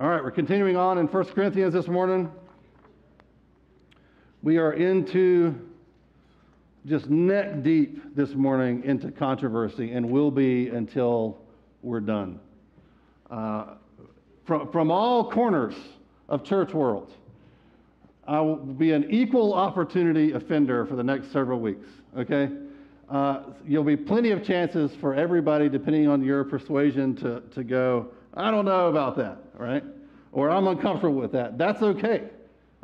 All right, we're continuing on in 1 Corinthians this morning. We are into just neck deep this morning into controversy and will be until we're done. Uh, from, from all corners of church world, I will be an equal opportunity offender for the next several weeks, okay? Uh, you'll be plenty of chances for everybody, depending on your persuasion, to, to go, I don't know about that, right? Or I'm uncomfortable with that. That's okay,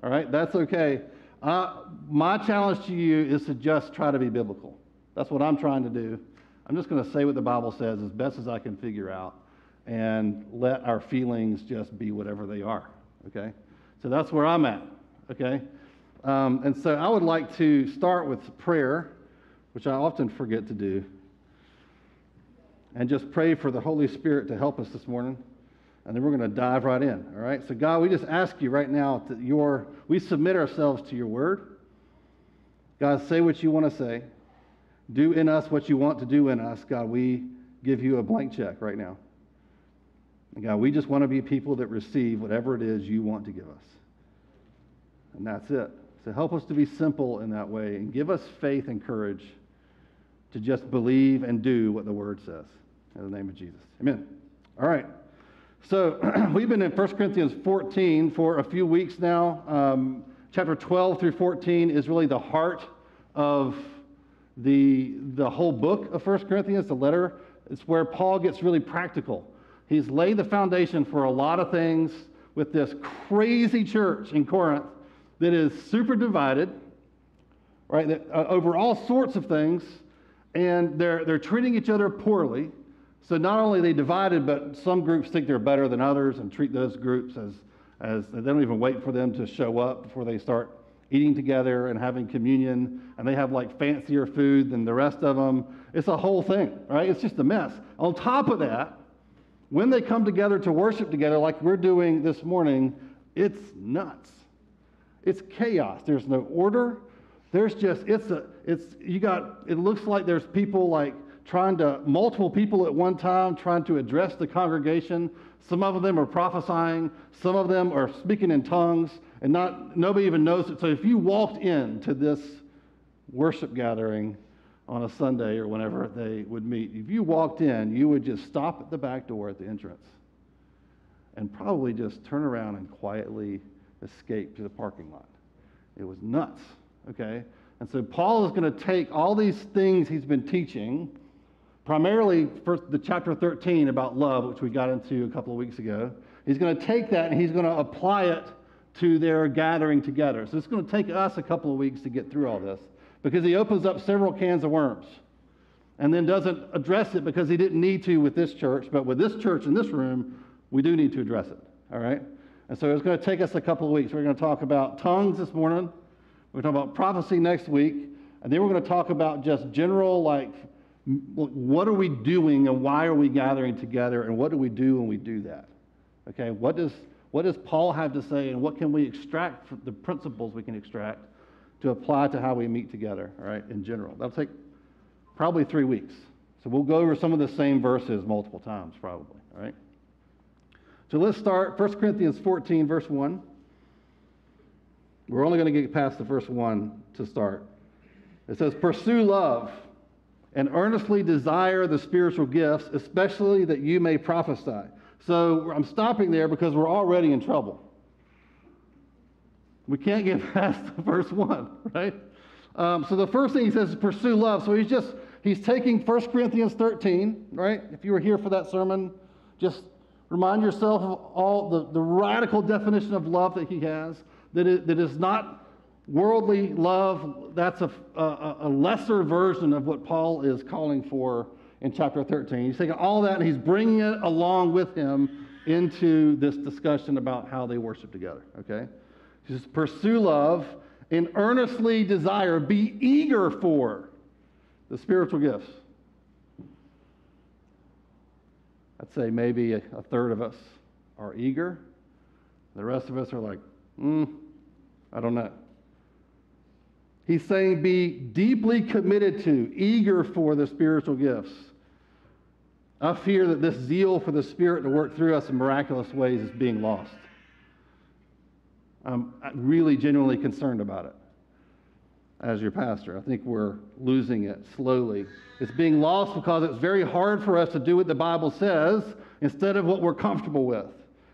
all right? That's okay. Uh, my challenge to you is to just try to be biblical. That's what I'm trying to do. I'm just going to say what the Bible says as best as I can figure out and let our feelings just be whatever they are, okay? So that's where I'm at, okay? Um, and so I would like to start with prayer, which I often forget to do, and just pray for the Holy Spirit to help us this morning and then we're going to dive right in. All right. So, God, we just ask you right now that your we submit ourselves to your word. God, say what you want to say. Do in us what you want to do in us. God, we give you a blank check right now. And God, we just want to be people that receive whatever it is you want to give us. And that's it. So help us to be simple in that way and give us faith and courage to just believe and do what the word says. In the name of Jesus. Amen. All right. So we've been in 1 Corinthians 14 for a few weeks now. Um, chapter 12 through 14 is really the heart of the, the whole book of 1 Corinthians, the letter. It's where Paul gets really practical. He's laid the foundation for a lot of things with this crazy church in Corinth that is super divided, right, that, uh, over all sorts of things, and they're, they're treating each other poorly. So not only they divided, but some groups think they're better than others and treat those groups as, as they don't even wait for them to show up before they start eating together and having communion. And they have like fancier food than the rest of them. It's a whole thing, right? It's just a mess. On top of that, when they come together to worship together, like we're doing this morning, it's nuts. It's chaos. There's no order. There's just, it's a, it's, you got, it looks like there's people like, trying to, multiple people at one time, trying to address the congregation. Some of them are prophesying, some of them are speaking in tongues, and not, nobody even knows it. So if you walked in to this worship gathering on a Sunday or whenever they would meet, if you walked in, you would just stop at the back door at the entrance and probably just turn around and quietly escape to the parking lot. It was nuts, okay? And so Paul is going to take all these things he's been teaching primarily first the chapter 13 about love, which we got into a couple of weeks ago. He's going to take that and he's going to apply it to their gathering together. So it's going to take us a couple of weeks to get through all this because he opens up several cans of worms and then doesn't address it because he didn't need to with this church, but with this church in this room, we do need to address it. All right? And so it's going to take us a couple of weeks. We're going to talk about tongues this morning. We're going to talk about prophecy next week. And then we're going to talk about just general, like, what are we doing and why are we gathering together and what do we do when we do that? Okay, what does, what does Paul have to say and what can we extract from the principles we can extract to apply to how we meet together, all right, in general? That'll take probably three weeks. So we'll go over some of the same verses multiple times, probably, all right? So let's start 1 Corinthians 14, verse 1. We're only going to get past the first 1 to start. It says, Pursue love and earnestly desire the spiritual gifts, especially that you may prophesy. So I'm stopping there because we're already in trouble. We can't get past the first one, right? Um, so the first thing he says is pursue love. So he's just, he's taking 1 Corinthians 13, right? If you were here for that sermon, just remind yourself of all the, the radical definition of love that he has, that, it, that is not Worldly love, that's a, a, a, lesser version of what Paul is calling for in chapter 13. He's taking all that and he's bringing it along with him into this discussion about how they worship together, okay? He says, pursue love and earnestly desire, be eager for the spiritual gifts. I'd say maybe a, a third of us are eager. The rest of us are like, hmm, I don't know. He's saying be deeply committed to, eager for the spiritual gifts. I fear that this zeal for the Spirit to work through us in miraculous ways is being lost. I'm really genuinely concerned about it as your pastor. I think we're losing it slowly. It's being lost because it's very hard for us to do what the Bible says instead of what we're comfortable with.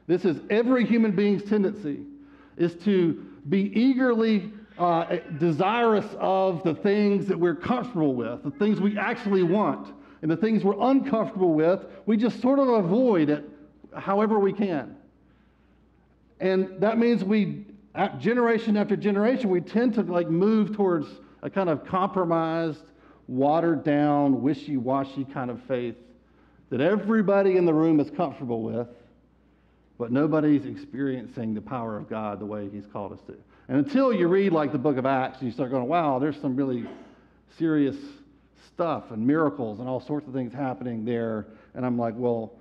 This is every human being's tendency is to be eagerly uh, desirous of the things that we're comfortable with, the things we actually want, and the things we're uncomfortable with, we just sort of avoid it however we can. And that means we generation after generation, we tend to like move towards a kind of compromised, watered down, wishy washy kind of faith that everybody in the room is comfortable with, but nobody's experiencing the power of God the way He's called us to. And until you read like the book of Acts, and you start going, wow, there's some really serious stuff and miracles and all sorts of things happening there. And I'm like, well,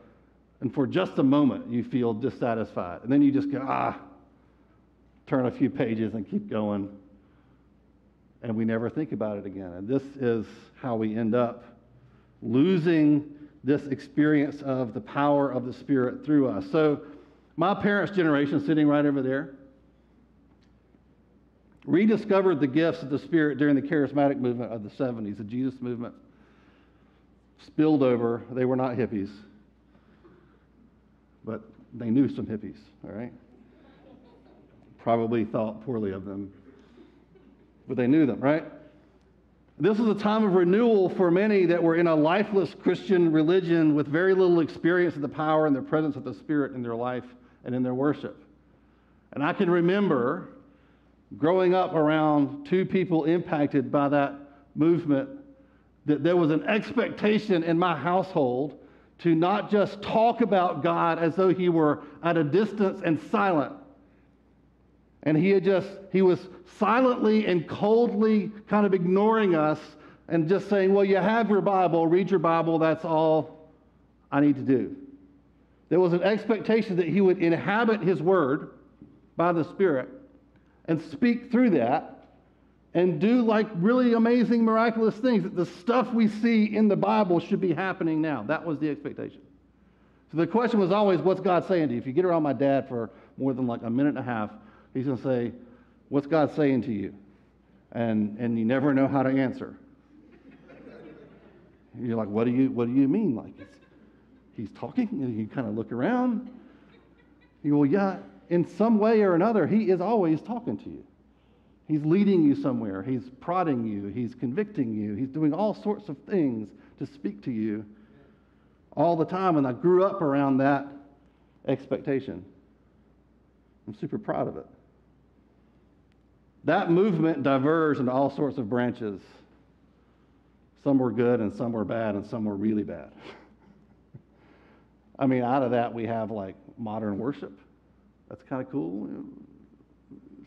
and for just a moment, you feel dissatisfied. And then you just go, ah, turn a few pages and keep going. And we never think about it again. And this is how we end up losing this experience of the power of the Spirit through us. So, my parents' generation, sitting right over there, rediscovered the gifts of the Spirit during the charismatic movement of the 70s, the Jesus movement. Spilled over. They were not hippies, but they knew some hippies, all right? probably thought poorly of them, but they knew them, right? This was a time of renewal for many that were in a lifeless Christian religion with very little experience of the power and the presence of the Spirit in their life and in their worship. And I can remember growing up around two people impacted by that movement that there was an expectation in my household to not just talk about God as though he were at a distance and silent, and he had just, he was silently and coldly kind of ignoring us and just saying, Well, you have your Bible, read your Bible, that's all I need to do. There was an expectation that he would inhabit his word by the Spirit and speak through that and do like really amazing, miraculous things. That the stuff we see in the Bible should be happening now. That was the expectation. So the question was always, What's God saying to you? If you get around my dad for more than like a minute and a half, He's going to say, What's God saying to you? And, and you never know how to answer. You're like, what do you, what do you mean? Like, he's talking, and you kind of look around. You go, well, yeah, in some way or another, he is always talking to you. He's leading you somewhere. He's prodding you. He's convicting you. He's doing all sorts of things to speak to you all the time. And I grew up around that expectation. I'm super proud of it. That movement diverged into all sorts of branches. Some were good and some were bad and some were really bad. I mean, out of that, we have like modern worship. That's kind of cool,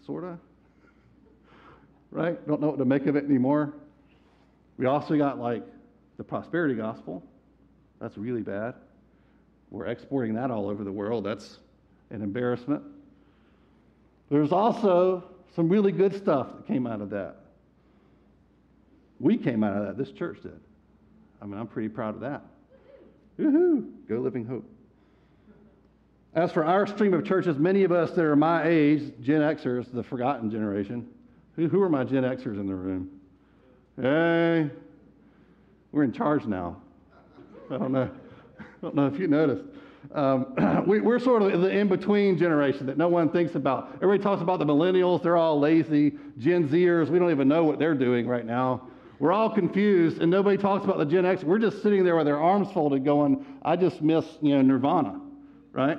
sort of. Right? Don't know what to make of it anymore. We also got like the prosperity gospel. That's really bad. We're exporting that all over the world. That's an embarrassment. There's also some really good stuff that came out of that. We came out of that. This church did. I mean, I'm pretty proud of that. Woohoo! Go Living Hope. As for our stream of churches, many of us that are my age, Gen Xers, the forgotten generation, who, who are my Gen Xers in the room? Hey, we're in charge now. I don't know. I don't know if you noticed. Um, we, are sort of the in between generation that no one thinks about. Everybody talks about the millennials, they're all lazy. Gen Zers, we don't even know what they're doing right now. We're all confused, and nobody talks about the Gen X. We're just sitting there with our arms folded, going, I just miss you know, Nirvana, right?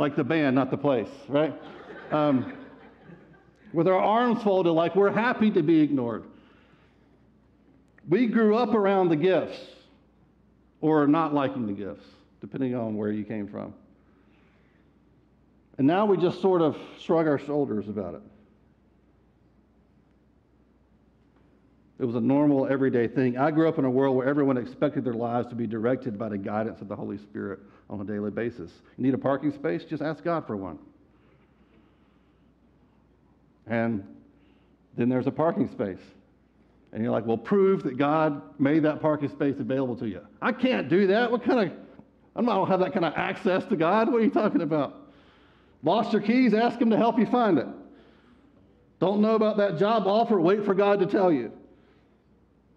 like the band, not the place, right? Um, with our arms folded, like we're happy to be ignored. We grew up around the gifts or not liking the gifts depending on where you came from. And now we just sort of shrug our shoulders about it. It was a normal, everyday thing. I grew up in a world where everyone expected their lives to be directed by the guidance of the Holy Spirit on a daily basis. You need a parking space? Just ask God for one. And then there's a parking space. And you're like, well, prove that God made that parking space available to you. I can't do that. What kind of, I don't have that kind of access to God. What are you talking about? Lost your keys? Ask Him to help you find it. Don't know about that job offer? Wait for God to tell you.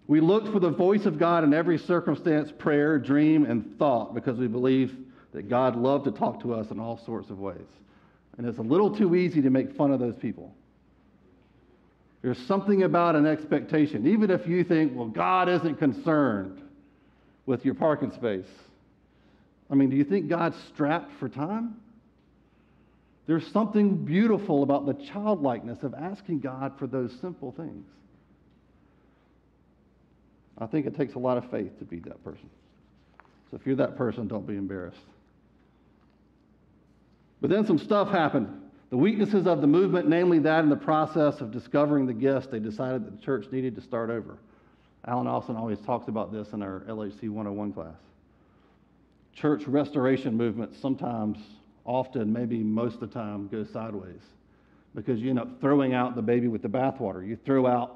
We look for the voice of God in every circumstance, prayer, dream, and thought because we believe that God loved to talk to us in all sorts of ways. And it's a little too easy to make fun of those people. There's something about an expectation. Even if you think, well, God isn't concerned with your parking space. I mean, do you think God's strapped for time? There's something beautiful about the childlikeness of asking God for those simple things. I think it takes a lot of faith to be that person. So if you're that person, don't be embarrassed. But then some stuff happened. The weaknesses of the movement, namely that in the process of discovering the gifts, they decided that the church needed to start over. Alan Austin always talks about this in our LHC 101 class. Church restoration movements sometimes, often, maybe most of the time, go sideways because you end up throwing out the baby with the bathwater. You throw out,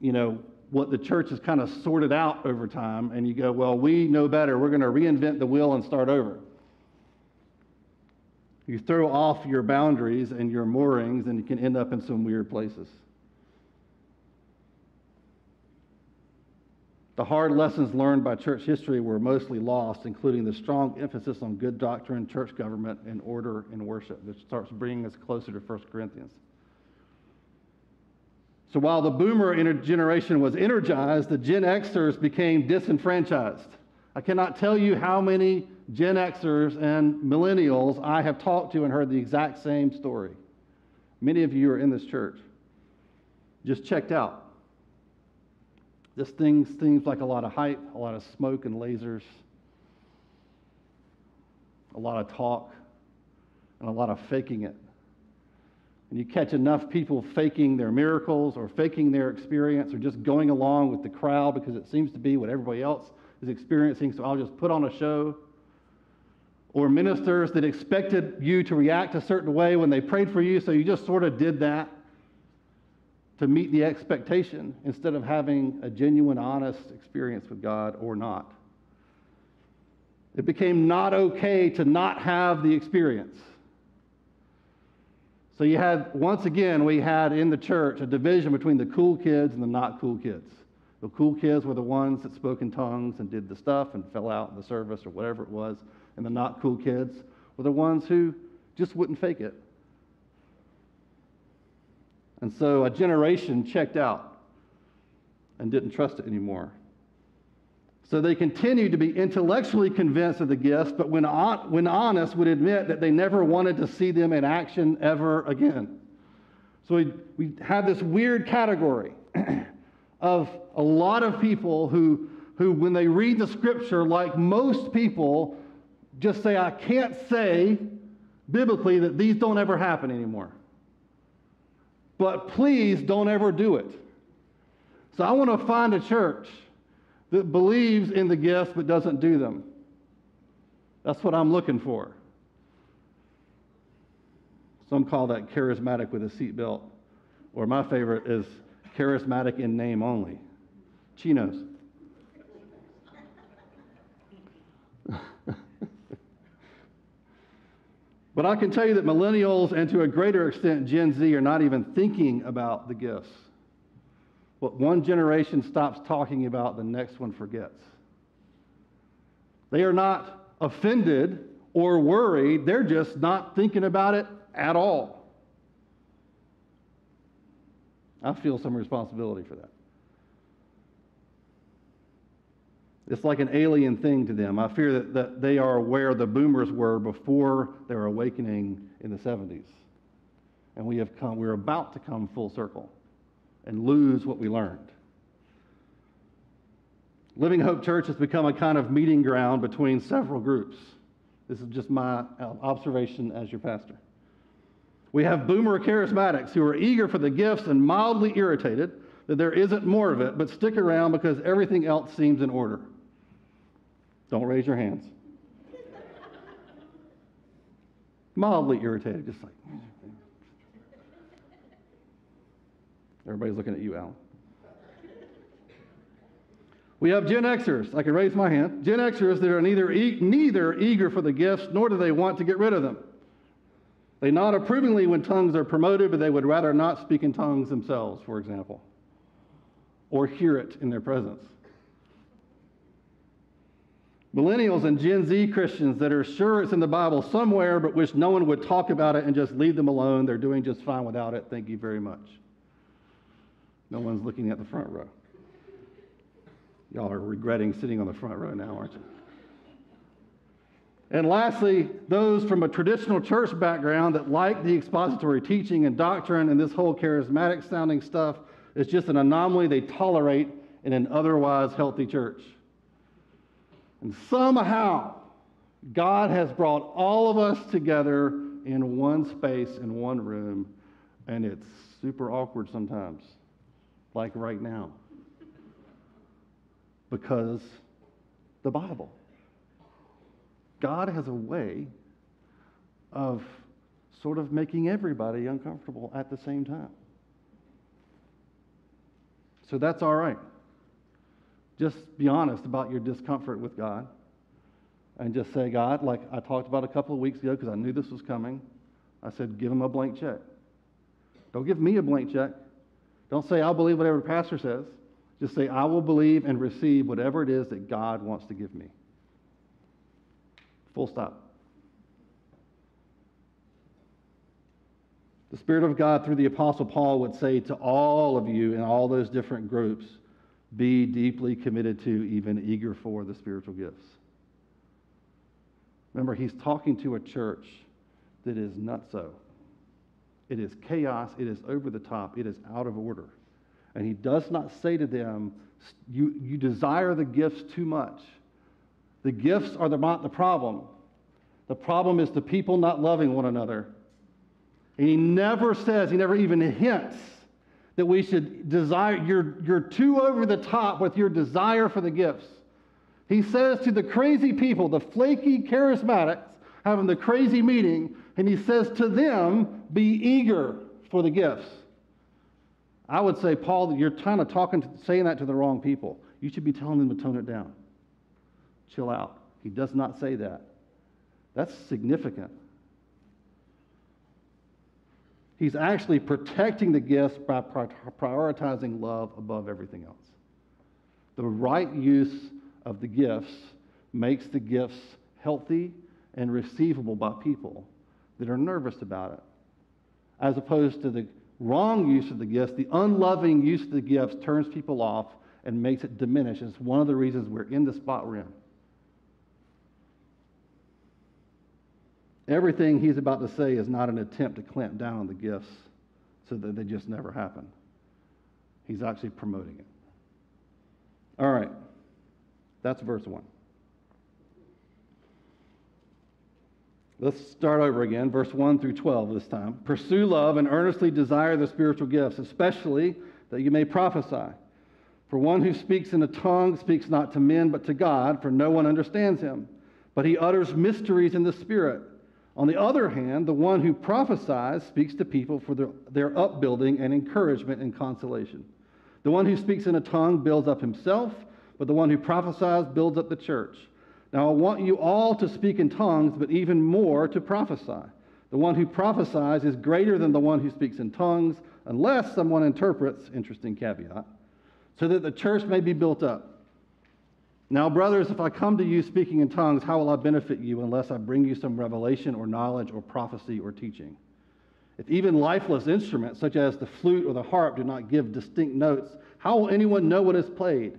you know, what the church has kind of sorted out over time, and you go, well, we know better. We're going to reinvent the wheel and start over. You throw off your boundaries and your moorings, and you can end up in some weird places. The hard lessons learned by church history were mostly lost, including the strong emphasis on good doctrine, church government, and order in worship, which starts bringing us closer to 1 Corinthians. So while the boomer generation was energized, the Gen Xers became disenfranchised. I cannot tell you how many Gen Xers and millennials I have talked to and heard the exact same story. Many of you are in this church. Just checked out. This thing seems like a lot of hype, a lot of smoke and lasers, a lot of talk, and a lot of faking it and you catch enough people faking their miracles or faking their experience or just going along with the crowd because it seems to be what everybody else is experiencing, so I'll just put on a show. Or ministers that expected you to react a certain way when they prayed for you, so you just sort of did that to meet the expectation instead of having a genuine, honest experience with God or not. It became not okay to not have the experience. So you had, once again, we had in the church a division between the cool kids and the not cool kids. The cool kids were the ones that spoke in tongues and did the stuff and fell out in the service or whatever it was. And the not cool kids were the ones who just wouldn't fake it. And so a generation checked out and didn't trust it anymore. So they continued to be intellectually convinced of the gifts, but when, when honest, would admit that they never wanted to see them in action ever again. So we, we have this weird category of a lot of people who, who, when they read the scripture, like most people, just say, I can't say biblically that these don't ever happen anymore. But please don't ever do it. So I want to find a church that believes in the gifts but doesn't do them. That's what I'm looking for. Some call that charismatic with a seatbelt, or my favorite is charismatic in name only. Chinos. but I can tell you that millennials and to a greater extent Gen Z are not even thinking about the gifts. What one generation stops talking about, the next one forgets. They are not offended or worried, they're just not thinking about it at all. I feel some responsibility for that. It's like an alien thing to them. I fear that, that they are where the boomers were before their awakening in the 70s. And we have come, we're about to come full circle and lose what we learned. Living Hope Church has become a kind of meeting ground between several groups. This is just my uh, observation as your pastor. We have boomer charismatics who are eager for the gifts and mildly irritated that there isn't more of it, but stick around because everything else seems in order. Don't raise your hands. mildly irritated, just like. Everybody's looking at you, Alan. We have Gen Xers. I can raise my hand. Gen Xers that are neither, e- neither eager for the gifts nor do they want to get rid of them. They nod approvingly when tongues are promoted, but they would rather not speak in tongues themselves, for example, or hear it in their presence. Millennials and Gen Z Christians that are sure it's in the Bible somewhere, but wish no one would talk about it and just leave them alone. They're doing just fine without it. Thank you very much. No one's looking at the front row. Y'all are regretting sitting on the front row now, aren't you? And lastly, those from a traditional church background that like the expository teaching and doctrine and this whole charismatic sounding stuff is just an anomaly they tolerate in an otherwise healthy church. And somehow, God has brought all of us together in one space, in one room, and it's super awkward sometimes, like right now, because the Bible. God has a way of sort of making everybody uncomfortable at the same time. So that's all right. Just be honest about your discomfort with God and just say, God, like I talked about a couple of weeks ago because I knew this was coming, I said, give him a blank check. Don't give me a blank check. Don't say, I'll believe whatever the pastor says. Just say, I will believe and receive whatever it is that God wants to give me. Full stop. The Spirit of God, through the Apostle Paul, would say to all of you in all those different groups be deeply committed to, even eager for the spiritual gifts. Remember, he's talking to a church that is not so. It is chaos, it is over the top, it is out of order. And he does not say to them, You, you desire the gifts too much. The gifts are the, not the problem. The problem is the people not loving one another. And he never says, he never even hints that we should desire, you're, you're too over the top with your desire for the gifts. He says to the crazy people, the flaky charismatics, having the crazy meeting, and he says to them, be eager for the gifts. I would say, Paul, you're kind of talking, saying that to the wrong people. You should be telling them to tone it down chill out. He does not say that. That's significant. He's actually protecting the gifts by prioritizing love above everything else. The right use of the gifts makes the gifts healthy and receivable by people that are nervous about it, as opposed to the wrong use of the gifts. The unloving use of the gifts turns people off and makes it diminish. It's one of the reasons we're in the spot we're in. Everything he's about to say is not an attempt to clamp down on the gifts so that they just never happen. He's actually promoting it. All right. That's verse 1. Let's start over again, verse 1 through 12 this time. Pursue love and earnestly desire the spiritual gifts, especially that you may prophesy. For one who speaks in a tongue speaks not to men but to God, for no one understands him. But he utters mysteries in the Spirit. On the other hand, the one who prophesies speaks to people for their, their upbuilding and encouragement and consolation. The one who speaks in a tongue builds up himself, but the one who prophesies builds up the church. Now, I want you all to speak in tongues, but even more to prophesy. The one who prophesies is greater than the one who speaks in tongues, unless someone interprets, interesting caveat, so that the church may be built up. Now, brothers, if I come to you speaking in tongues, how will I benefit you unless I bring you some revelation or knowledge or prophecy or teaching? If even lifeless instruments such as the flute or the harp do not give distinct notes, how will anyone know what is played?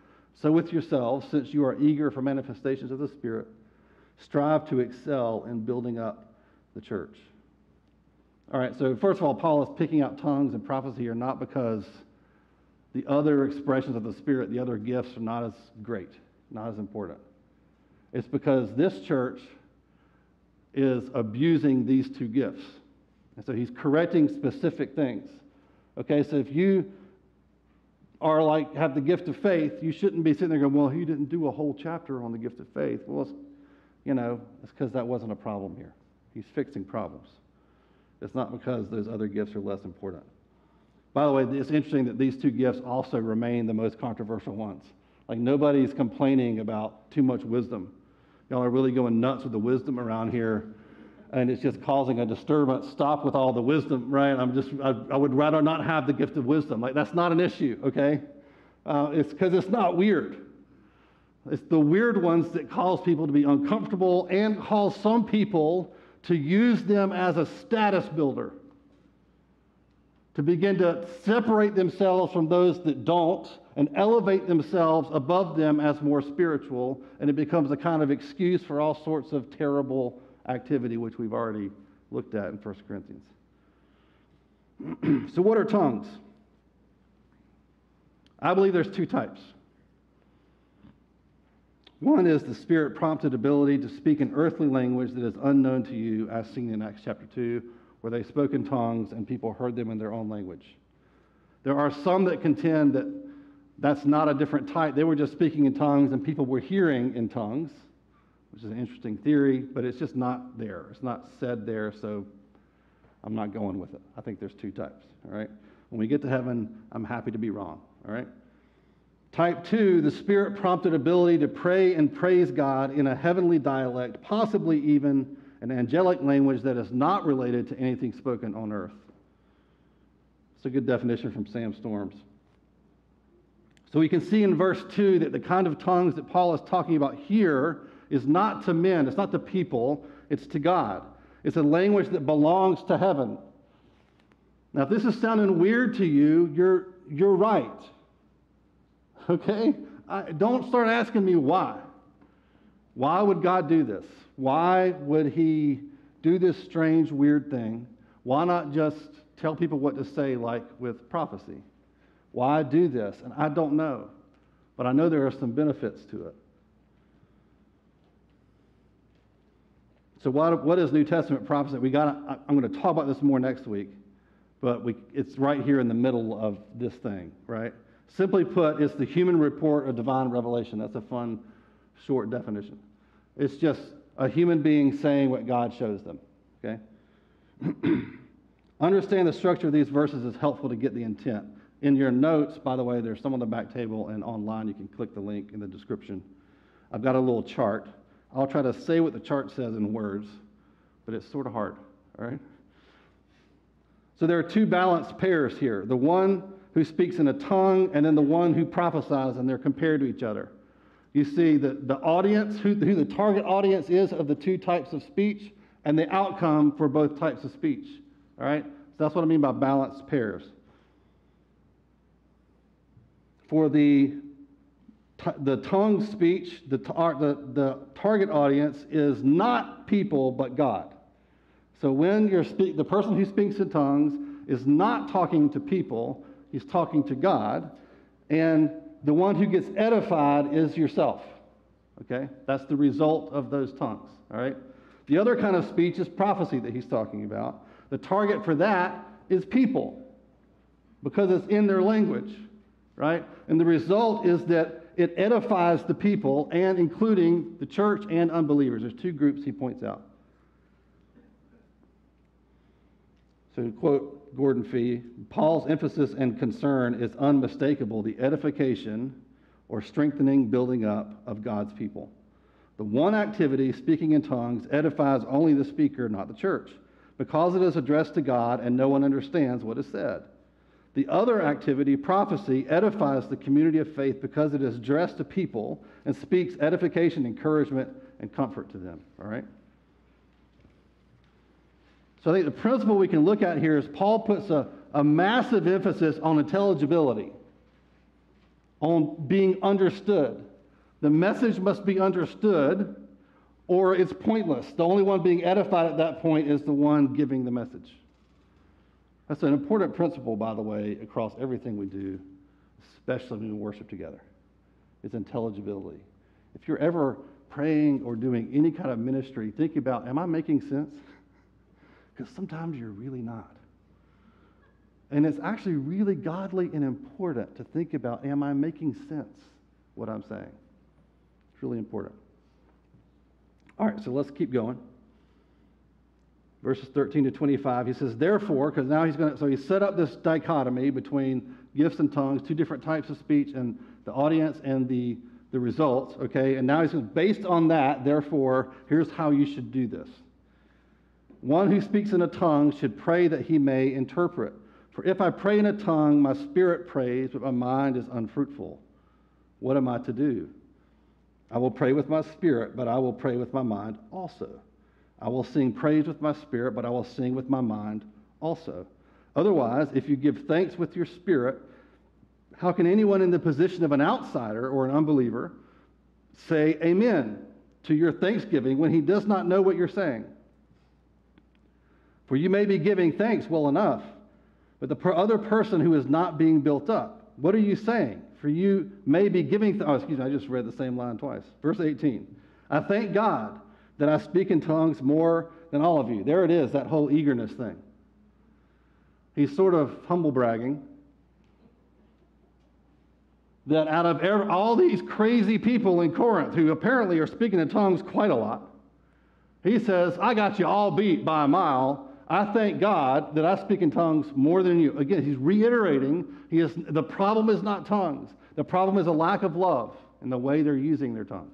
So, with yourselves, since you are eager for manifestations of the Spirit, strive to excel in building up the church. All right, so first of all, Paul is picking out tongues and prophecy are not because the other expressions of the Spirit, the other gifts, are not as great, not as important. It's because this church is abusing these two gifts. And so he's correcting specific things. Okay, so if you are like, have the gift of faith, you shouldn't be sitting there going, well, he didn't do a whole chapter on the gift of faith. Well, you know, it's because that wasn't a problem here. He's fixing problems. It's not because those other gifts are less important. By the way, it's interesting that these two gifts also remain the most controversial ones. Like nobody's complaining about too much wisdom. Y'all are really going nuts with the wisdom around here, and it's just causing a disturbance. Stop with all the wisdom, right? I'm just, I, I would rather not have the gift of wisdom. Like that's not an issue, okay? Uh, it's because it's not weird. It's the weird ones that cause people to be uncomfortable and cause some people to use them as a status builder to begin to separate themselves from those that don't and elevate themselves above them as more spiritual, and it becomes a kind of excuse for all sorts of terrible activity, which we've already looked at in 1 Corinthians. so, what are tongues? I believe there's two types. One is the spirit prompted ability to speak an earthly language that is unknown to you, as seen in Acts chapter 2 where they spoke in tongues and people heard them in their own language. There are some that contend that that's not a different type. They were just speaking in tongues and people were hearing in tongues, which is an interesting theory, but it's just not there. It's not said there, so I'm not going with it. I think there's two types, all right? When we get to heaven, I'm happy to be wrong, all right? Type two, the spirit prompted ability to pray and praise God in a heavenly dialect, possibly even an angelic language that is not related to anything spoken on earth. It's a good definition from Sam Storms. So we can see in verse 2 that the kind of tongues that Paul is talking about here is not to men, it's not to people, it's to God. It's a language that belongs to heaven. Now, if this is sounding weird to you, you're, you're right. Okay? I, don't start asking me why. Why would God do this? Why would he do this strange, weird thing? Why not just tell people what to say, like with prophecy? Why do this? And I don't know. But I know there are some benefits to it. So, what, what is New Testament prophecy? We got. I'm going to talk about this more next week, but we, it's right here in the middle of this thing, right? Simply put, it's the human report of divine revelation. That's a fun, short definition. It's just a human being saying what God shows them. Okay? Understand the structure of these verses is helpful to get the intent. In your notes, by the way, there's some on the back table and online. You can click the link in the description. I've got a little chart. I'll try to say what the chart says in words, but it's sort of hard. All right? So there are two balanced pairs here the one who speaks in a tongue, and then the one who prophesies, and they're compared to each other. You see the, the audience, who, who the target audience is of the two types of speech, and the outcome for both types of speech. All right? So that's what I mean by balanced pairs. For the, the tongue speech, the, the, the target audience is not people, but God. So when you're speak, the person who speaks in tongues is not talking to people, he's talking to God. And the one who gets edified is yourself. Okay? That's the result of those tongues. All right? The other kind of speech is prophecy that he's talking about. The target for that is people because it's in their language, right? And the result is that it edifies the people and including the church and unbelievers. There's two groups he points out. So, to quote Gordon Fee, Paul's emphasis and concern is unmistakable the edification or strengthening, building up of God's people. The one activity, speaking in tongues, edifies only the speaker, not the church, because it is addressed to God and no one understands what is said. The other activity, prophecy, edifies the community of faith because it is addressed to people and speaks edification, encouragement, and comfort to them. All right? So I think the principle we can look at here is Paul puts a, a massive emphasis on intelligibility, on being understood. The message must be understood or it's pointless. The only one being edified at that point is the one giving the message. That's an important principle, by the way, across everything we do, especially when we worship together. It's intelligibility. If you're ever praying or doing any kind of ministry, think about, am I making sense? Because sometimes you're really not. And it's actually really godly and important to think about, am I making sense what I'm saying? It's really important. All right, so let's keep going. Verses 13 to 25, he says, therefore, because now he's going to, so he set up this dichotomy between gifts and tongues, two different types of speech, and the audience and the, the results, okay? And now he says, based on that, therefore, here's how you should do this. One who speaks in a tongue should pray that he may interpret. For if I pray in a tongue, my spirit prays, but my mind is unfruitful. What am I to do? I will pray with my spirit, but I will pray with my mind also. I will sing praise with my spirit, but I will sing with my mind also. Otherwise, if you give thanks with your spirit, how can anyone in the position of an outsider or an unbeliever say amen to your thanksgiving when he does not know what you're saying? For you may be giving thanks well enough, but the other person who is not being built up, what are you saying? For you may be giving, th- oh, excuse me, I just read the same line twice. Verse 18. I thank God that I speak in tongues more than all of you. There it is, that whole eagerness thing. He's sort of humble bragging that out of all these crazy people in Corinth who apparently are speaking in tongues quite a lot, he says, I got you all beat by a mile. I thank God that I speak in tongues more than you. Again, he's reiterating he is, the problem is not tongues. The problem is a lack of love in the way they're using their tongues,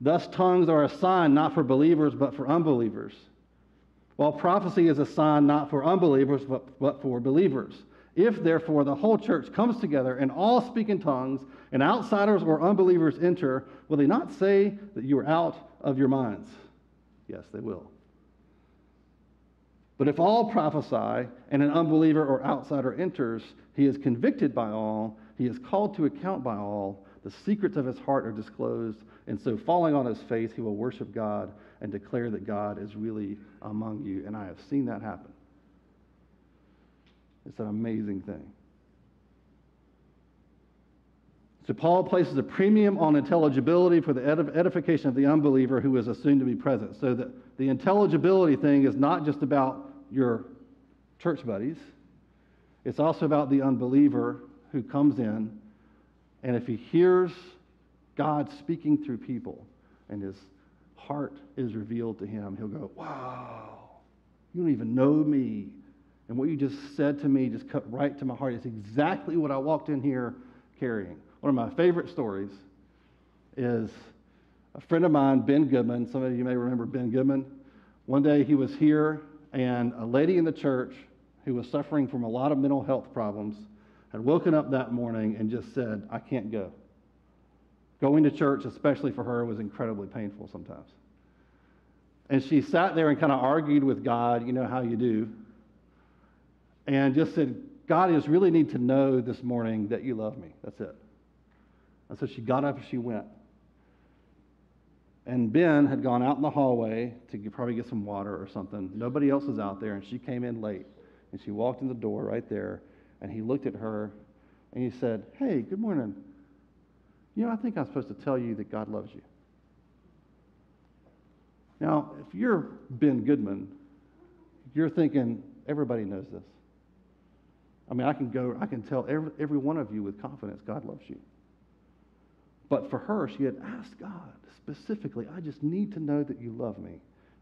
Thus, tongues are a sign not for believers, but for unbelievers while prophecy is a sign not for unbelievers, but, but for believers. If, therefore, the whole church comes together and all speak in tongues, and outsiders or unbelievers enter, will they not say that you are out of your minds? Yes, they will. But if all prophesy and an unbeliever or outsider enters, he is convicted by all, he is called to account by all, the secrets of his heart are disclosed, and so falling on his face, he will worship God and declare that God is really among you. And I have seen that happen. It's an amazing thing. So Paul places a premium on intelligibility for the edification of the unbeliever who is assumed to be present. So that the intelligibility thing is not just about your church buddies. It's also about the unbeliever who comes in, and if he hears God speaking through people and his heart is revealed to him, he'll go, Wow, you don't even know me. And what you just said to me just cut right to my heart. It's exactly what I walked in here carrying. One of my favorite stories is a friend of mine, Ben Goodman. Some of you may remember Ben Goodman. One day he was here, and a lady in the church who was suffering from a lot of mental health problems had woken up that morning and just said, I can't go. Going to church, especially for her, was incredibly painful sometimes. And she sat there and kind of argued with God, you know how you do, and just said, God, I just really need to know this morning that you love me. That's it. And so she got up and she went. And Ben had gone out in the hallway to probably get some water or something. Nobody else was out there, and she came in late. And she walked in the door right there, and he looked at her and he said, Hey, good morning. You know, I think I'm supposed to tell you that God loves you. Now, if you're Ben Goodman, you're thinking, everybody knows this. I mean, I can go, I can tell every, every one of you with confidence, God loves you. But for her, she had asked God specifically, I just need to know that you love me.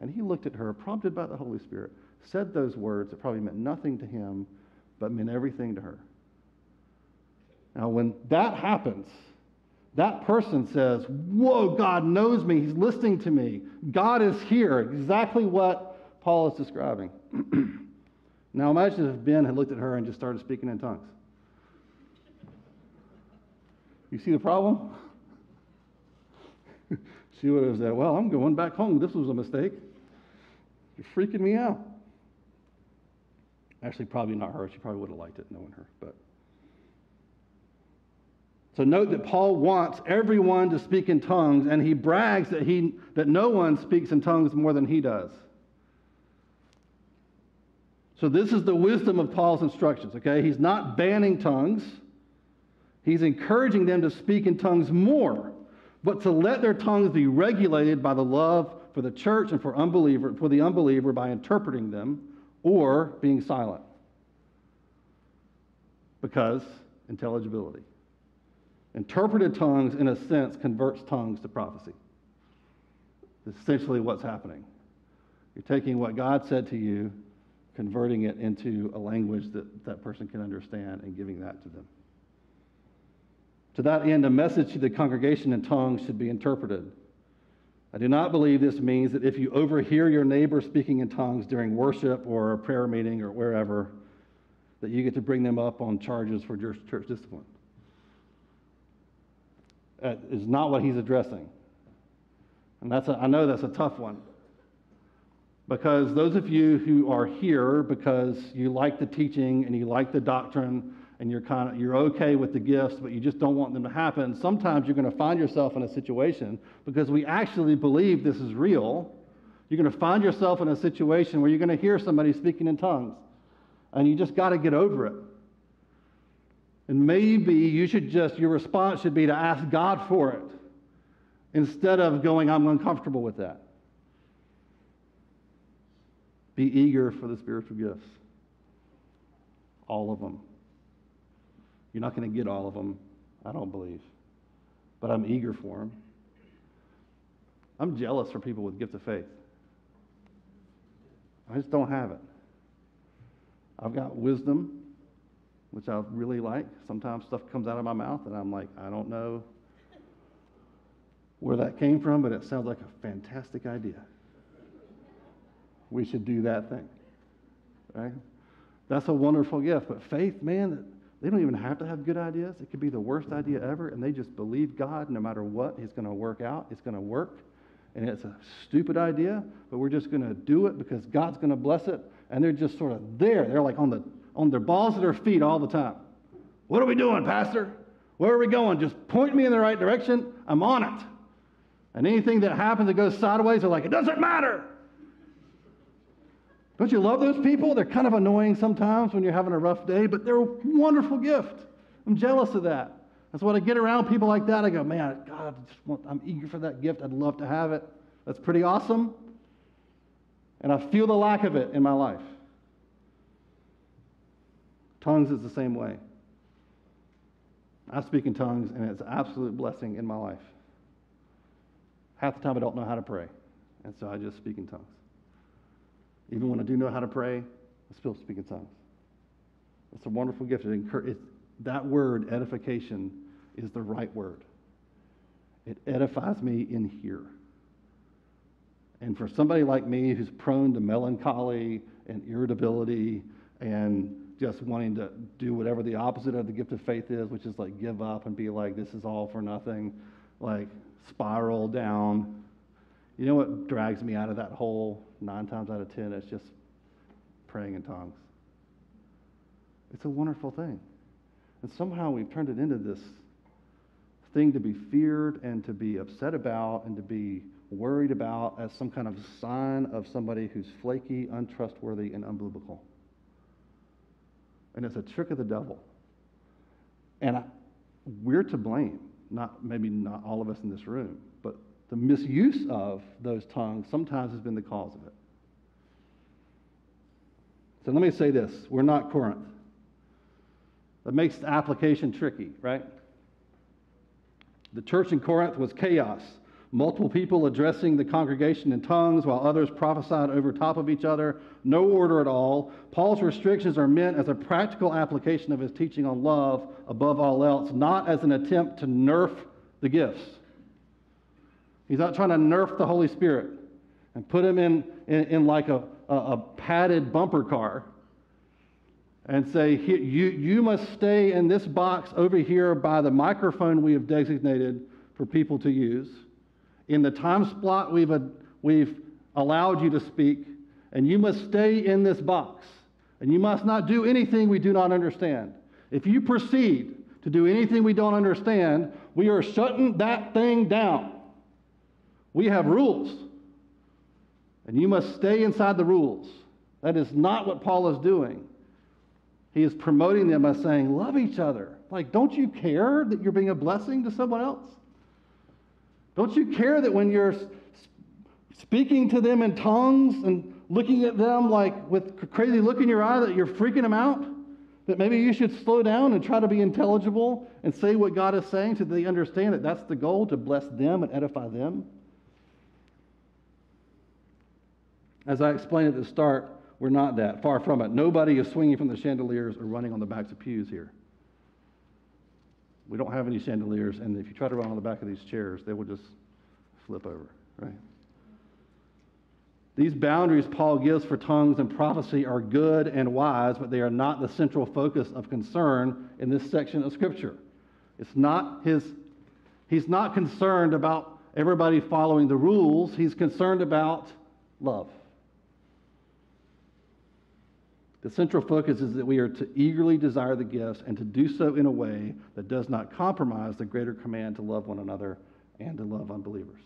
And he looked at her, prompted by the Holy Spirit, said those words that probably meant nothing to him, but meant everything to her. Now, when that happens, that person says, Whoa, God knows me. He's listening to me. God is here. Exactly what Paul is describing. now imagine if Ben had looked at her and just started speaking in tongues. You see the problem? she would have said, Well, I'm going back home. This was a mistake. You're freaking me out. Actually, probably not her. She probably would have liked it knowing her. But so note that Paul wants everyone to speak in tongues, and he brags that, he, that no one speaks in tongues more than he does. So this is the wisdom of Paul's instructions, okay? He's not banning tongues. He's encouraging them to speak in tongues more, but to let their tongues be regulated by the love for the church and for unbeliever for the unbeliever by interpreting them or being silent. Because intelligibility. Interpreted tongues, in a sense, converts tongues to prophecy. That's essentially what's happening. You're taking what God said to you, converting it into a language that that person can understand, and giving that to them. To that end, a message to the congregation in tongues should be interpreted. I do not believe this means that if you overhear your neighbor speaking in tongues during worship or a prayer meeting or wherever, that you get to bring them up on charges for church discipline. That is not what he's addressing. And that's a, I know that's a tough one. Because those of you who are here because you like the teaching and you like the doctrine and you're kind of you're okay with the gifts, but you just don't want them to happen, sometimes you're going to find yourself in a situation because we actually believe this is real. You're going to find yourself in a situation where you're going to hear somebody speaking in tongues, and you just got to get over it. And maybe you should just, your response should be to ask God for it instead of going, I'm uncomfortable with that. Be eager for the spiritual gifts. All of them. You're not going to get all of them, I don't believe. But I'm eager for them. I'm jealous for people with gift of faith. I just don't have it. I've got wisdom, which I really like. Sometimes stuff comes out of my mouth and I'm like, I don't know where that came from, but it sounds like a fantastic idea. We should do that thing. Right? That's a wonderful gift. But faith, man, they don't even have to have good ideas. It could be the worst idea ever, and they just believe God no matter what, He's going to work out. It's going to work. And it's a stupid idea, but we're just going to do it because God's going to bless it. And they're just sort of there. They're like on, the, on their balls of their feet all the time. What are we doing, Pastor? Where are we going? Just point me in the right direction. I'm on it. And anything that happens that goes sideways, they're like, it doesn't matter. Don't you love those people? They're kind of annoying sometimes when you're having a rough day, but they're a wonderful gift. I'm jealous of that. That's when I get around people like that. I go, man, God, want, I'm eager for that gift. I'd love to have it. That's pretty awesome. And I feel the lack of it in my life. Tongues is the same way. I speak in tongues, and it's an absolute blessing in my life. Half the time I don't know how to pray, and so I just speak in tongues. Even when I do know how to pray, I still speak in tongues. It's a wonderful gift. It it, that word, edification, is the right word. It edifies me in here. And for somebody like me who's prone to melancholy and irritability and just wanting to do whatever the opposite of the gift of faith is, which is like give up and be like, this is all for nothing, like spiral down. You know what drags me out of that hole? nine times out of ten, it's just praying in tongues. It's a wonderful thing. And somehow we've turned it into this thing to be feared and to be upset about and to be worried about as some kind of sign of somebody who's flaky, untrustworthy, and unbiblical. And it's a trick of the devil. And I, we're to blame, not maybe not all of us in this room, but the misuse of those tongues sometimes has been the cause of it. So let me say this we're not Corinth. That makes the application tricky, right? The church in Corinth was chaos. Multiple people addressing the congregation in tongues while others prophesied over top of each other. No order at all. Paul's restrictions are meant as a practical application of his teaching on love above all else, not as an attempt to nerf the gifts. He's not trying to nerf the Holy Spirit and put him in, in, in like a, a, a, padded bumper car and say, you, you must stay in this box over here by the microphone we have designated for people to use. In the time slot we've, we've allowed you to speak, and you must stay in this box. And you must not do anything we do not understand. If you proceed to do anything we don't understand, we are shutting that thing down. We have rules, and you must stay inside the rules. That is not what Paul is doing. He is promoting them by saying, Love each other. Like, don't you care that you're being a blessing to someone else? Don't you care that when you're speaking to them in tongues and looking at them like with a crazy look in your eye that you're freaking them out? That maybe you should slow down and try to be intelligible and say what God is saying so they understand that that's the goal to bless them and edify them. As I explained at the start, we're not that. Far from it. Nobody is swinging from the chandeliers or running on the backs of pews here. We don't have any chandeliers, and if you try to run on the back of these chairs, they will just flip over, right? These boundaries Paul gives for tongues and prophecy are good and wise, but they are not the central focus of concern in this section of Scripture. It's not his, he's not concerned about everybody following the rules, he's concerned about love. The central focus is that we are to eagerly desire the gifts and to do so in a way that does not compromise the greater command to love one another and to love unbelievers.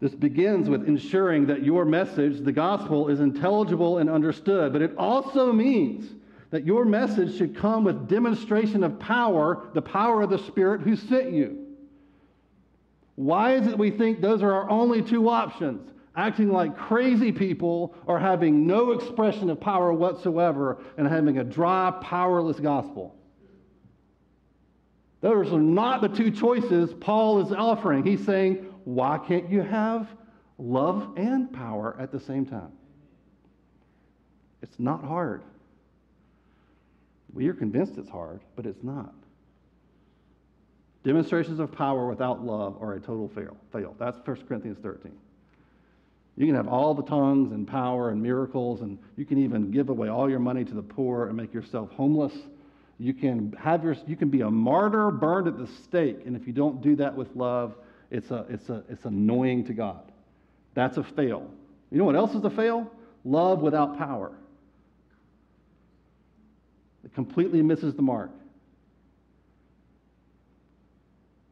This begins with ensuring that your message, the gospel, is intelligible and understood, but it also means that your message should come with demonstration of power, the power of the Spirit who sent you. Why is it we think those are our only two options? Acting like crazy people or having no expression of power whatsoever and having a dry, powerless gospel. Those are not the two choices Paul is offering. He's saying, why can't you have love and power at the same time? It's not hard. We are convinced it's hard, but it's not. Demonstrations of power without love are a total fail. fail. That's 1 Corinthians 13. You can have all the tongues and power and miracles, and you can even give away all your money to the poor and make yourself homeless. You can have your, you can be a martyr burned at the stake, and if you don't do that with love, it's, a, it's, a, it's annoying to God. That's a fail. You know what else is a fail? Love without power. It completely misses the mark.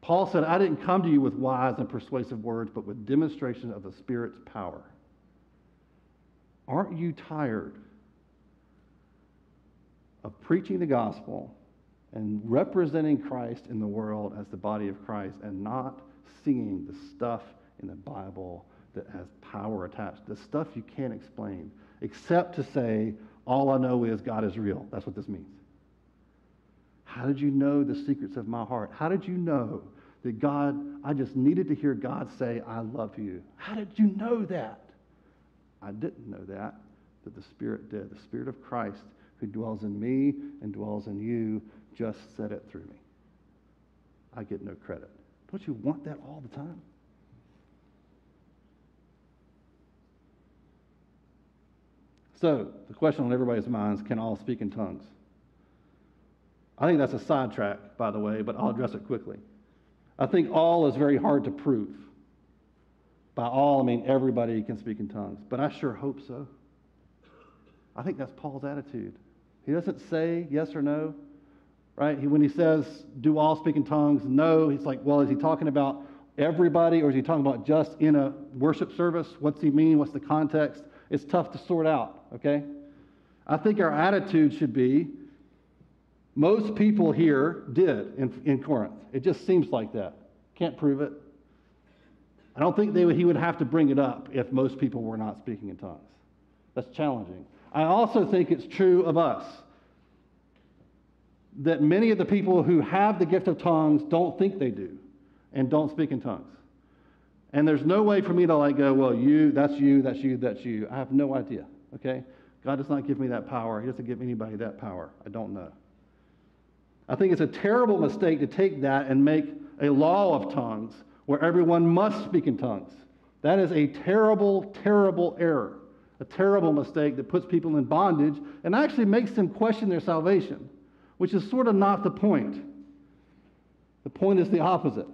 Paul said, I didn't come to you with wise and persuasive words, but with demonstration of the Spirit's power. Aren't you tired of preaching the gospel and representing Christ in the world as the body of Christ and not singing the stuff in the Bible that has power attached, the stuff you can't explain, except to say, all I know is God is real. That's what this means. How did you know the secrets of my heart? How did you know that God, I just needed to hear God say, I love you? How did you know that? I didn't know that, that the Spirit did. The Spirit of Christ who dwells in me and dwells in you just said it through me. I get no credit. Don't you want that all the time? So, the question on everybody's minds can all speak in tongues? I think that's a sidetrack, by the way, but I'll address it quickly. I think all is very hard to prove. By all, I mean everybody can speak in tongues, but I sure hope so. I think that's Paul's attitude. He doesn't say yes or no right? He, when he says, do all speak in tongues, no, he's like, well, is he talking about everybody or is he talking about just in a worship service? What's he mean? What's the context? It's tough to sort out, okay? I think our attitude should be most people here did in, in Corinth. It just seems like that. Can't prove it. I don't think would, he would have to bring it up if most people were not speaking in tongues. That's challenging. I also think it's true of us that many of the people who have the gift of tongues don't think they do and don't speak in tongues. And there's no way for me to like go, well, you, that's you, that's you, that's you. I have no idea, okay? God does not give me that power. He doesn't give anybody that power. I don't know. I think it's a terrible mistake to take that and make a law of tongues where everyone must speak in tongues. That is a terrible, terrible error, a terrible mistake that puts people in bondage and actually makes them question their salvation which is sort of not the point. The point is the opposite.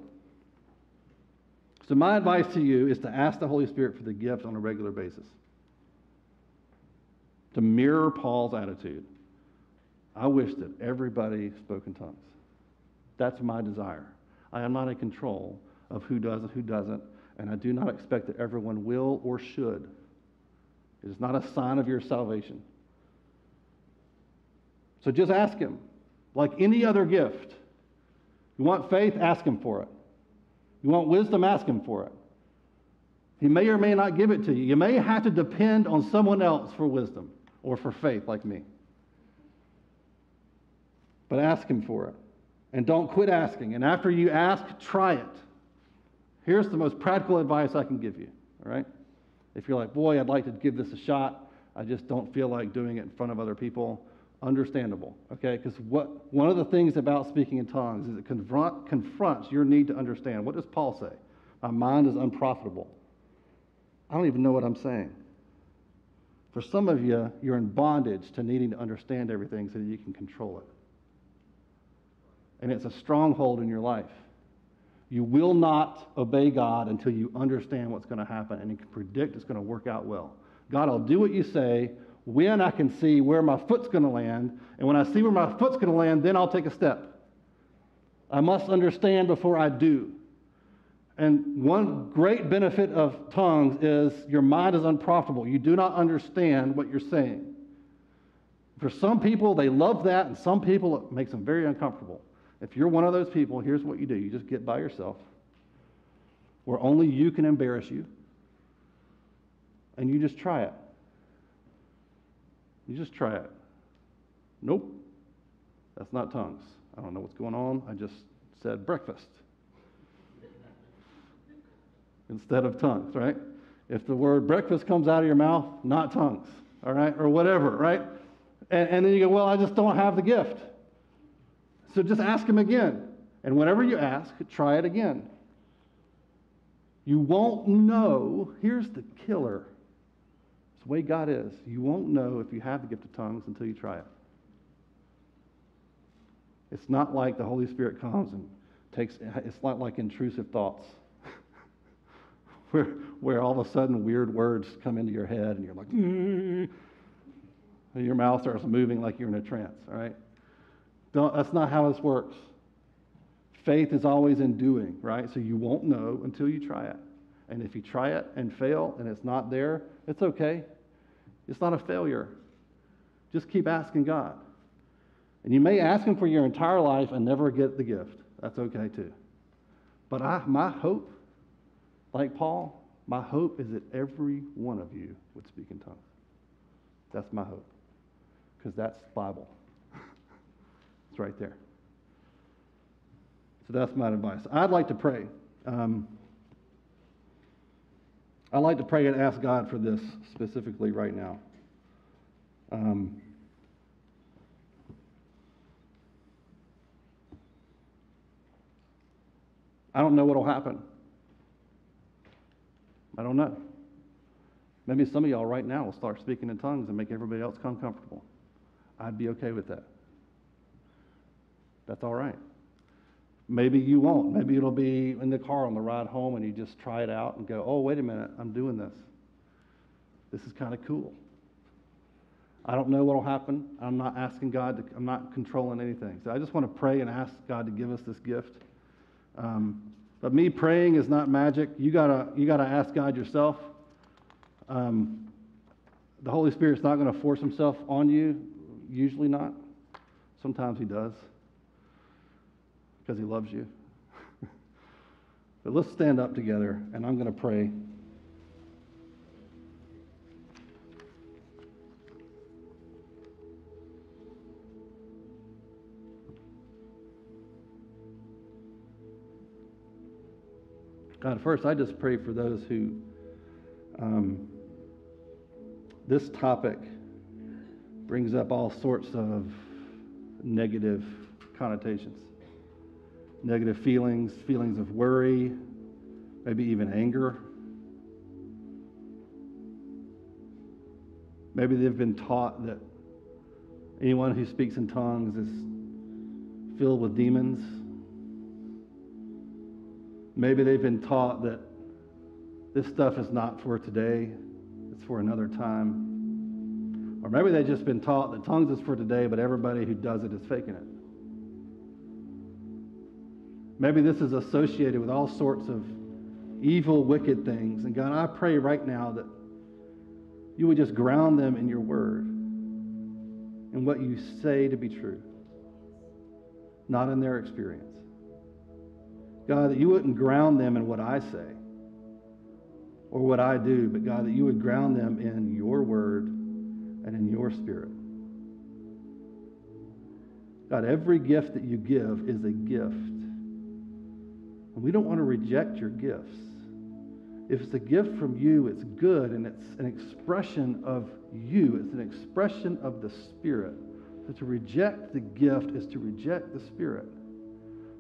So, my advice to you is to ask the Holy Spirit for the gift on a regular basis, to mirror Paul's attitude. I wish that everybody spoke in tongues. That's my desire. I am not in control of who does and who doesn't, and I do not expect that everyone will or should. It is not a sign of your salvation. So just ask Him, like any other gift. You want faith? Ask Him for it. You want wisdom? Ask Him for it. He may or may not give it to you. You may have to depend on someone else for wisdom or for faith, like me. But ask Him for it. And don't quit asking. And after you ask, try it. Here's the most practical advice I can give you, all right? If you're like, boy, I'd like to give this a shot, I just don't feel like doing it in front of other people, understandable, okay? Because what one of the things about speaking in tongues is it confront, confronts your need to understand. What does Paul say? My mind is unprofitable. I don't even know what I'm saying. For some of you, you're in bondage to needing to understand everything so that you can control it. And it's a stronghold in your life. You will not obey God until you understand what's going to happen and you can predict it's going to work out well. God I'll do what you say when I can see where my foot's going to land. And when I see where my foot's going to land, then I'll take a step. I must understand before I do. And one great benefit of tongues is your mind is unprofitable. You do not understand what you're saying. For some people, they love that, and some people, it makes them very uncomfortable. If you're one of those people, here's what you do you just get by yourself, where only you can embarrass you, and you just try it. You just try it. Nope, that's not tongues. I don't know what's going on. I just said breakfast instead of tongues, right? If the word breakfast comes out of your mouth, not tongues, all right, or whatever, right? And, and then you go, well, I just don't have the gift. So just ask him again. And whenever you ask, try it again. You won't know. Here's the killer. It's the way God is. You won't know if you have the gift of tongues until you try it. It's not like the Holy Spirit comes and takes, it's not like intrusive thoughts. where, where all of a sudden weird words come into your head and you're like, mm, and your mouth starts moving like you're in a trance, all right? Don't, that's not how this works. Faith is always in doing, right? So you won't know until you try it. And if you try it and fail and it's not there, it's okay. It's not a failure. Just keep asking God. And you may ask Him for your entire life and never get the gift. That's okay too. But I, my hope, like Paul, my hope is that every one of you would speak in tongues. That's my hope. Because that's Bible right there. So that's my advice. I'd like to pray. Um, I'd like to pray and ask God for this specifically right now. Um, I don't know what will happen. I don't know. Maybe some of y'all right now will start speaking in tongues and make everybody else come comfortable. I'd be okay with that. That's all right. Maybe you won't. Maybe it'll be in the car on the ride home and you just try it out and go, oh, wait a minute, I'm doing this. This is kind of cool. I don't know what will happen. I'm not asking God to, I'm not controlling anything. So I just want to pray and ask God to give us this gift. Um, but me praying is not magic. You gotta, you gotta ask God yourself. Um, the Holy Spirit's not going to force himself on you. Usually not. Sometimes he does because he loves you. but let's stand up together, and I'm going to pray. God, first, I just pray for those who um, this topic brings up all sorts of negative connotations negative feelings, feelings of worry, maybe even anger. Maybe they've been taught that anyone who speaks in tongues is filled with demons. Maybe they've been taught that this stuff is not for today, it's for another time. Or maybe they've just been taught that tongues is for today, but everybody who does it is faking it. Maybe this is associated with all sorts of evil, wicked things. And God, I pray right now that you would just ground them in your word and what you say to be true, not in their experience. God, that you wouldn't ground them in what I say or what I do, but God, that you would ground them in your word and in your spirit. God, every gift that you give is a gift. And we don't want to reject your gifts. If it's a gift from you, it's good and it's an expression of you, it's an expression of the Spirit. So to reject the gift is to reject the Spirit.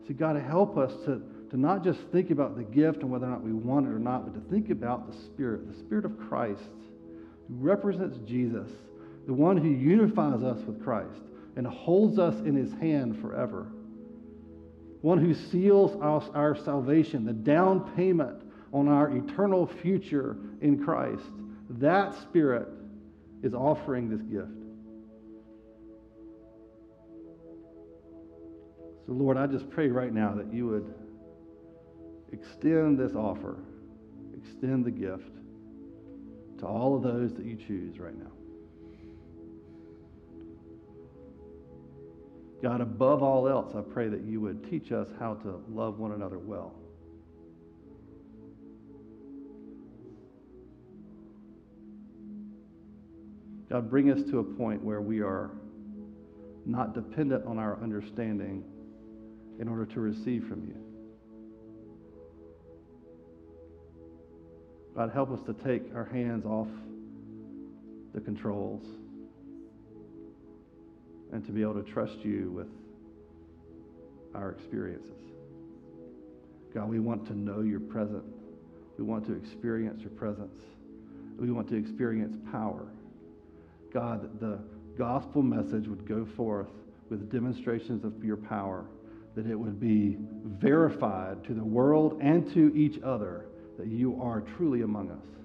So, God, help us to, to not just think about the gift and whether or not we want it or not, but to think about the Spirit, the Spirit of Christ, who represents Jesus, the one who unifies us with Christ and holds us in his hand forever. One who seals our, our salvation, the down payment on our eternal future in Christ. That Spirit is offering this gift. So, Lord, I just pray right now that you would extend this offer, extend the gift to all of those that you choose right now. God, above all else, I pray that you would teach us how to love one another well. God, bring us to a point where we are not dependent on our understanding in order to receive from you. God, help us to take our hands off the controls and to be able to trust you with our experiences. God, we want to know your presence. We want to experience your presence. We want to experience power. God, that the gospel message would go forth with demonstrations of your power, that it would be verified to the world and to each other that you are truly among us.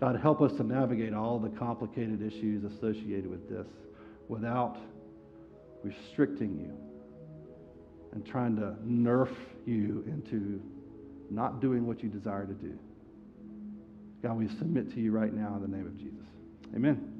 God, help us to navigate all the complicated issues associated with this without restricting you and trying to nerf you into not doing what you desire to do. God, we submit to you right now in the name of Jesus. Amen.